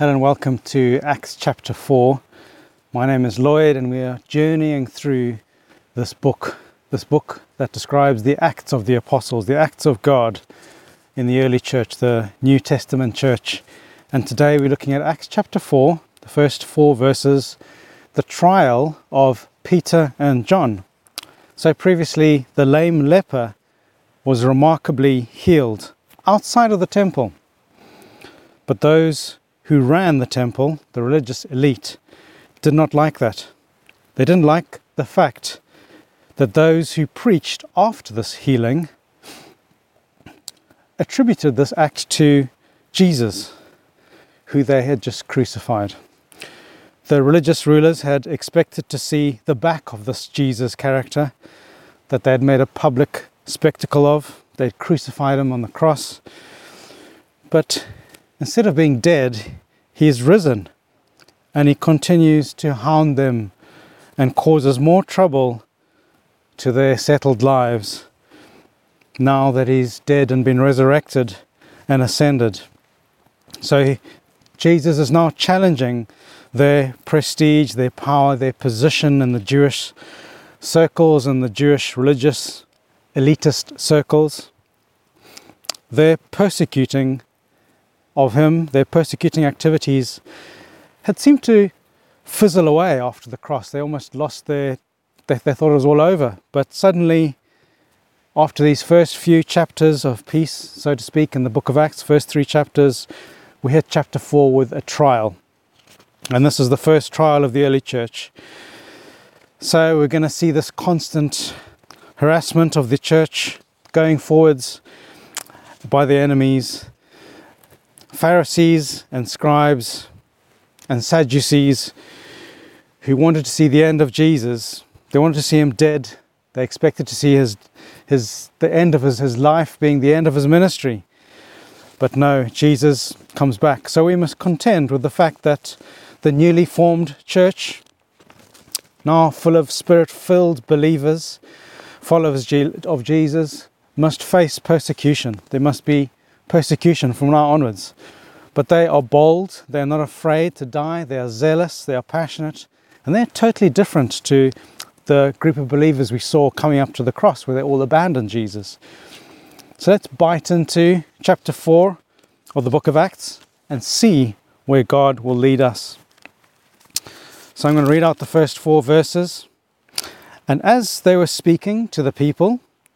Hello and welcome to Acts chapter 4. My name is Lloyd and we are journeying through this book, this book that describes the acts of the apostles, the acts of God in the early church, the New Testament church. And today we're looking at Acts chapter 4, the first four verses, the trial of Peter and John. So previously, the lame leper was remarkably healed outside of the temple. But those who ran the temple, the religious elite, did not like that. They didn't like the fact that those who preached after this healing attributed this act to Jesus, who they had just crucified. The religious rulers had expected to see the back of this Jesus character that they had made a public spectacle of. They'd crucified him on the cross. But Instead of being dead, he is risen and he continues to hound them and causes more trouble to their settled lives now that he's dead and been resurrected and ascended. So Jesus is now challenging their prestige, their power, their position in the Jewish circles and the Jewish religious elitist circles. They're persecuting of him, their persecuting activities, had seemed to fizzle away after the cross. They almost lost their, they, they thought it was all over. But suddenly, after these first few chapters of peace, so to speak, in the book of Acts, first three chapters, we hit chapter four with a trial. And this is the first trial of the early church. So we're going to see this constant harassment of the church going forwards by the enemies Pharisees and scribes and Sadducees who wanted to see the end of Jesus. They wanted to see him dead. They expected to see his, his, the end of his, his life being the end of his ministry. But no, Jesus comes back. So we must contend with the fact that the newly formed church, now full of spirit filled believers, followers of Jesus, must face persecution. There must be persecution from now onwards. But they are bold, they are not afraid to die, they are zealous, they are passionate, and they're totally different to the group of believers we saw coming up to the cross where they all abandoned Jesus. So let's bite into chapter 4 of the book of Acts and see where God will lead us. So I'm going to read out the first four verses. And as they were speaking to the people,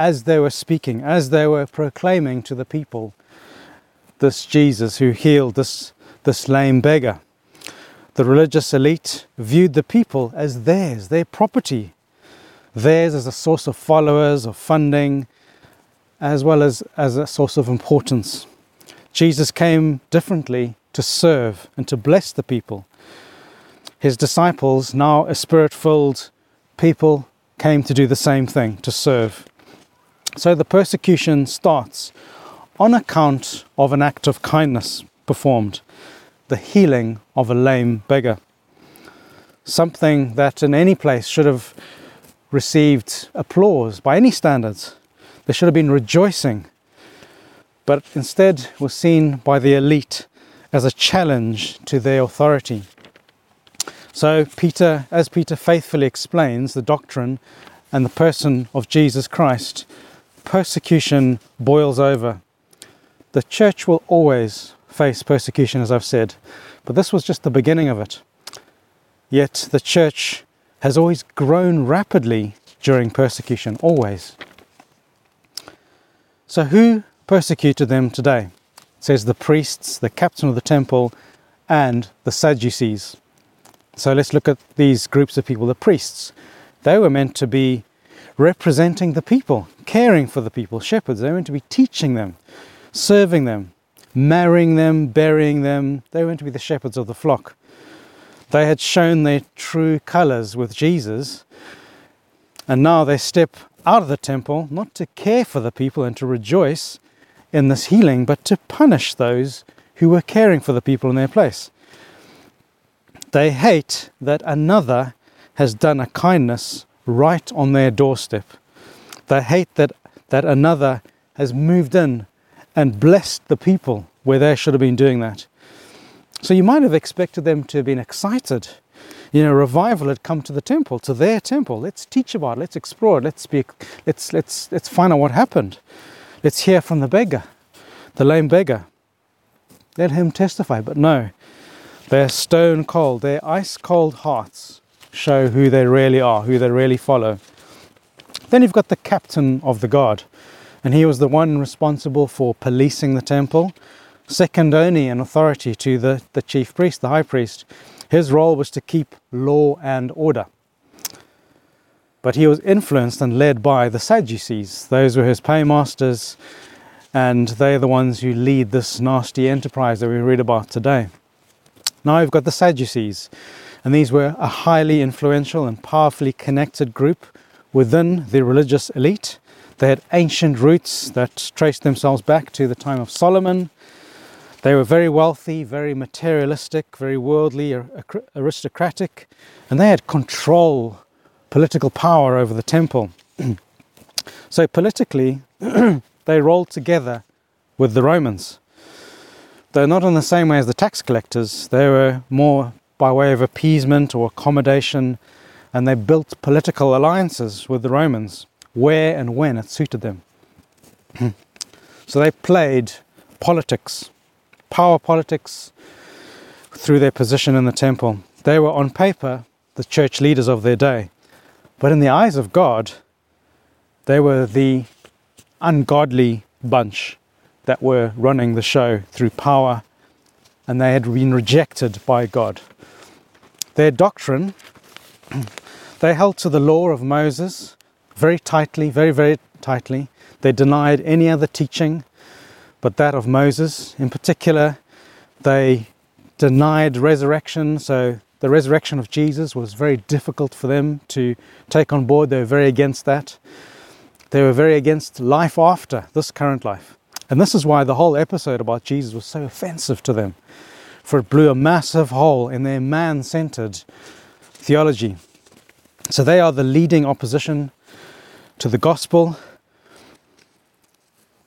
as they were speaking, as they were proclaiming to the people this Jesus who healed this, this lame beggar. The religious elite viewed the people as theirs, their property, theirs as a source of followers, of funding, as well as as a source of importance. Jesus came differently to serve and to bless the people. His disciples, now a spirit filled people, came to do the same thing, to serve. So the persecution starts on account of an act of kindness performed, the healing of a lame beggar. Something that in any place should have received applause by any standards. There should have been rejoicing, but instead was seen by the elite as a challenge to their authority. So, Peter, as Peter faithfully explains the doctrine and the person of Jesus Christ, persecution boils over. The church will always face persecution, as I've said, but this was just the beginning of it. Yet the church has always grown rapidly during persecution, always. So, who persecuted them today? It says the priests, the captain of the temple, and the Sadducees. So, let's look at these groups of people. The priests, they were meant to be representing the people, caring for the people, shepherds. They were meant to be teaching them, serving them, marrying them, burying them. They were meant to be the shepherds of the flock. They had shown their true colors with Jesus, and now they step out of the temple not to care for the people and to rejoice in this healing, but to punish those who were caring for the people in their place. They hate that another has done a kindness right on their doorstep. They hate that, that another has moved in and blessed the people where they should have been doing that. So you might have expected them to have been excited. You know, revival had come to the temple, to their temple. Let's teach about it. Let's explore it. Let's speak. Let's let's let's find out what happened. Let's hear from the beggar, the lame beggar. Let him testify. But no, their stone cold, their ice cold hearts show who they really are, who they really follow. Then you've got the captain of the guard, and he was the one responsible for policing the temple, second only in authority to the, the chief priest, the high priest. His role was to keep law and order. But he was influenced and led by the Sadducees. Those were his paymasters, and they're the ones who lead this nasty enterprise that we read about today. Now you've got the Sadducees, and these were a highly influential and powerfully connected group within the religious elite. They had ancient roots that traced themselves back to the time of Solomon. They were very wealthy, very materialistic, very worldly, aristocratic, and they had control, political power over the temple. so, politically, they rolled together with the Romans. Though not in the same way as the tax collectors, they were more by way of appeasement or accommodation, and they built political alliances with the Romans where and when it suited them. so they played politics power politics through their position in the temple. They were on paper the church leaders of their day, but in the eyes of God, they were the ungodly bunch that were running the show through power and they had been rejected by God. Their doctrine, they held to the law of Moses very tightly, very, very tightly. They denied any other teaching but that of Moses. In particular, they denied resurrection, so the resurrection of Jesus was very difficult for them to take on board. They were very against that. They were very against life after this current life. And this is why the whole episode about Jesus was so offensive to them, for it blew a massive hole in their man centered theology. So they are the leading opposition to the gospel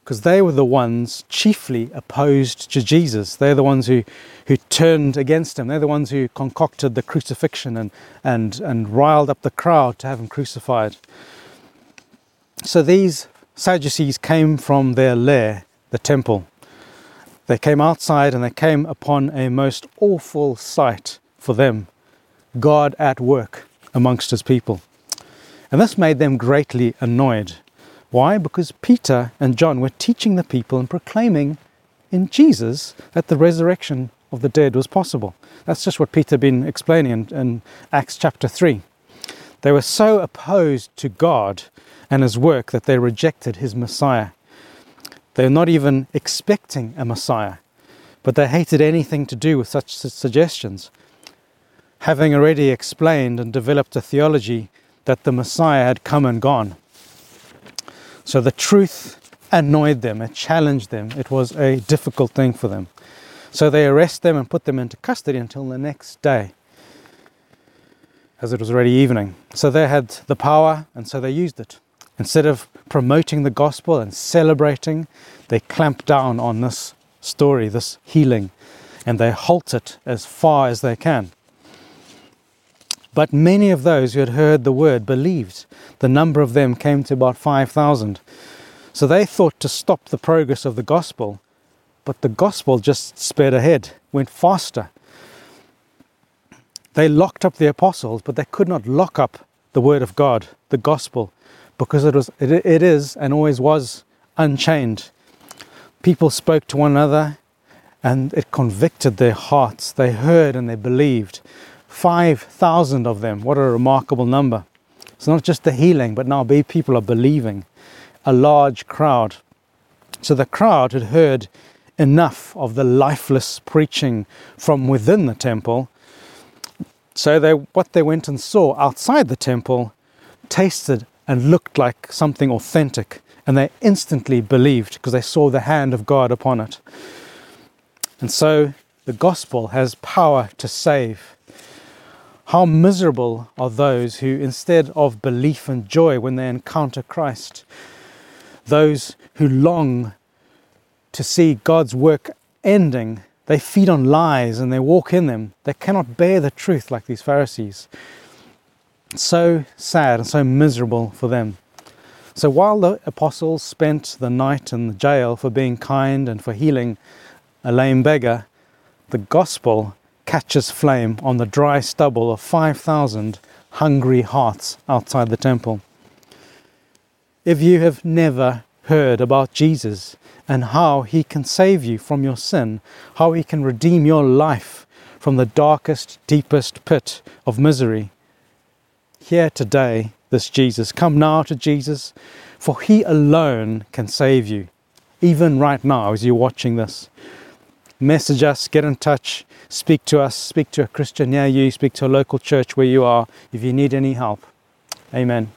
because they were the ones chiefly opposed to Jesus. They're the ones who, who turned against him. They're the ones who concocted the crucifixion and, and, and riled up the crowd to have him crucified. So these Sadducees came from their lair, the temple. They came outside and they came upon a most awful sight for them God at work amongst his people. And this made them greatly annoyed why? Because Peter and John were teaching the people and proclaiming in Jesus that the resurrection of the dead was possible. That's just what Peter had been explaining in, in Acts chapter 3. They were so opposed to God and his work that they rejected his Messiah. They're not even expecting a Messiah, but they hated anything to do with such suggestions. Having already explained and developed a theology that the Messiah had come and gone. So the truth annoyed them, it challenged them, it was a difficult thing for them. So they arrest them and put them into custody until the next day, as it was already evening. So they had the power, and so they used it. Instead of promoting the gospel and celebrating, they clamp down on this story, this healing, and they halt it as far as they can. But many of those who had heard the word believed. The number of them came to about 5,000. So they thought to stop the progress of the gospel, but the gospel just sped ahead, went faster. They locked up the apostles, but they could not lock up the word of God, the gospel, because it was it, it is and always was unchained. People spoke to one another and it convicted their hearts. They heard and they believed. 5,000 of them. What a remarkable number. It's not just the healing, but now people are believing. A large crowd. So the crowd had heard enough of the lifeless preaching from within the temple So they, what they went and saw outside the temple tasted and looked like something authentic, and they instantly believed because they saw the hand of God upon it. And so the gospel has power to save. How miserable are those who, instead of belief and joy when they encounter Christ, those who long to see God's work ending, they feed on lies and they walk in them. They cannot bear the truth like these Pharisees. So sad and so miserable for them. So while the apostles spent the night in the jail for being kind and for healing a lame beggar, the gospel catches flame on the dry stubble of 5,000 hungry hearts outside the temple. If you have never heard about Jesus and how he can save you from your sin, how he can redeem your life from the darkest, deepest pit of misery, hear today this Jesus. Come now to Jesus, for he alone can save you, even right now as you're watching this message us, get in touch, speak to us, speak to a Christian near you, speak to a local church where you are if you need any help. Amen.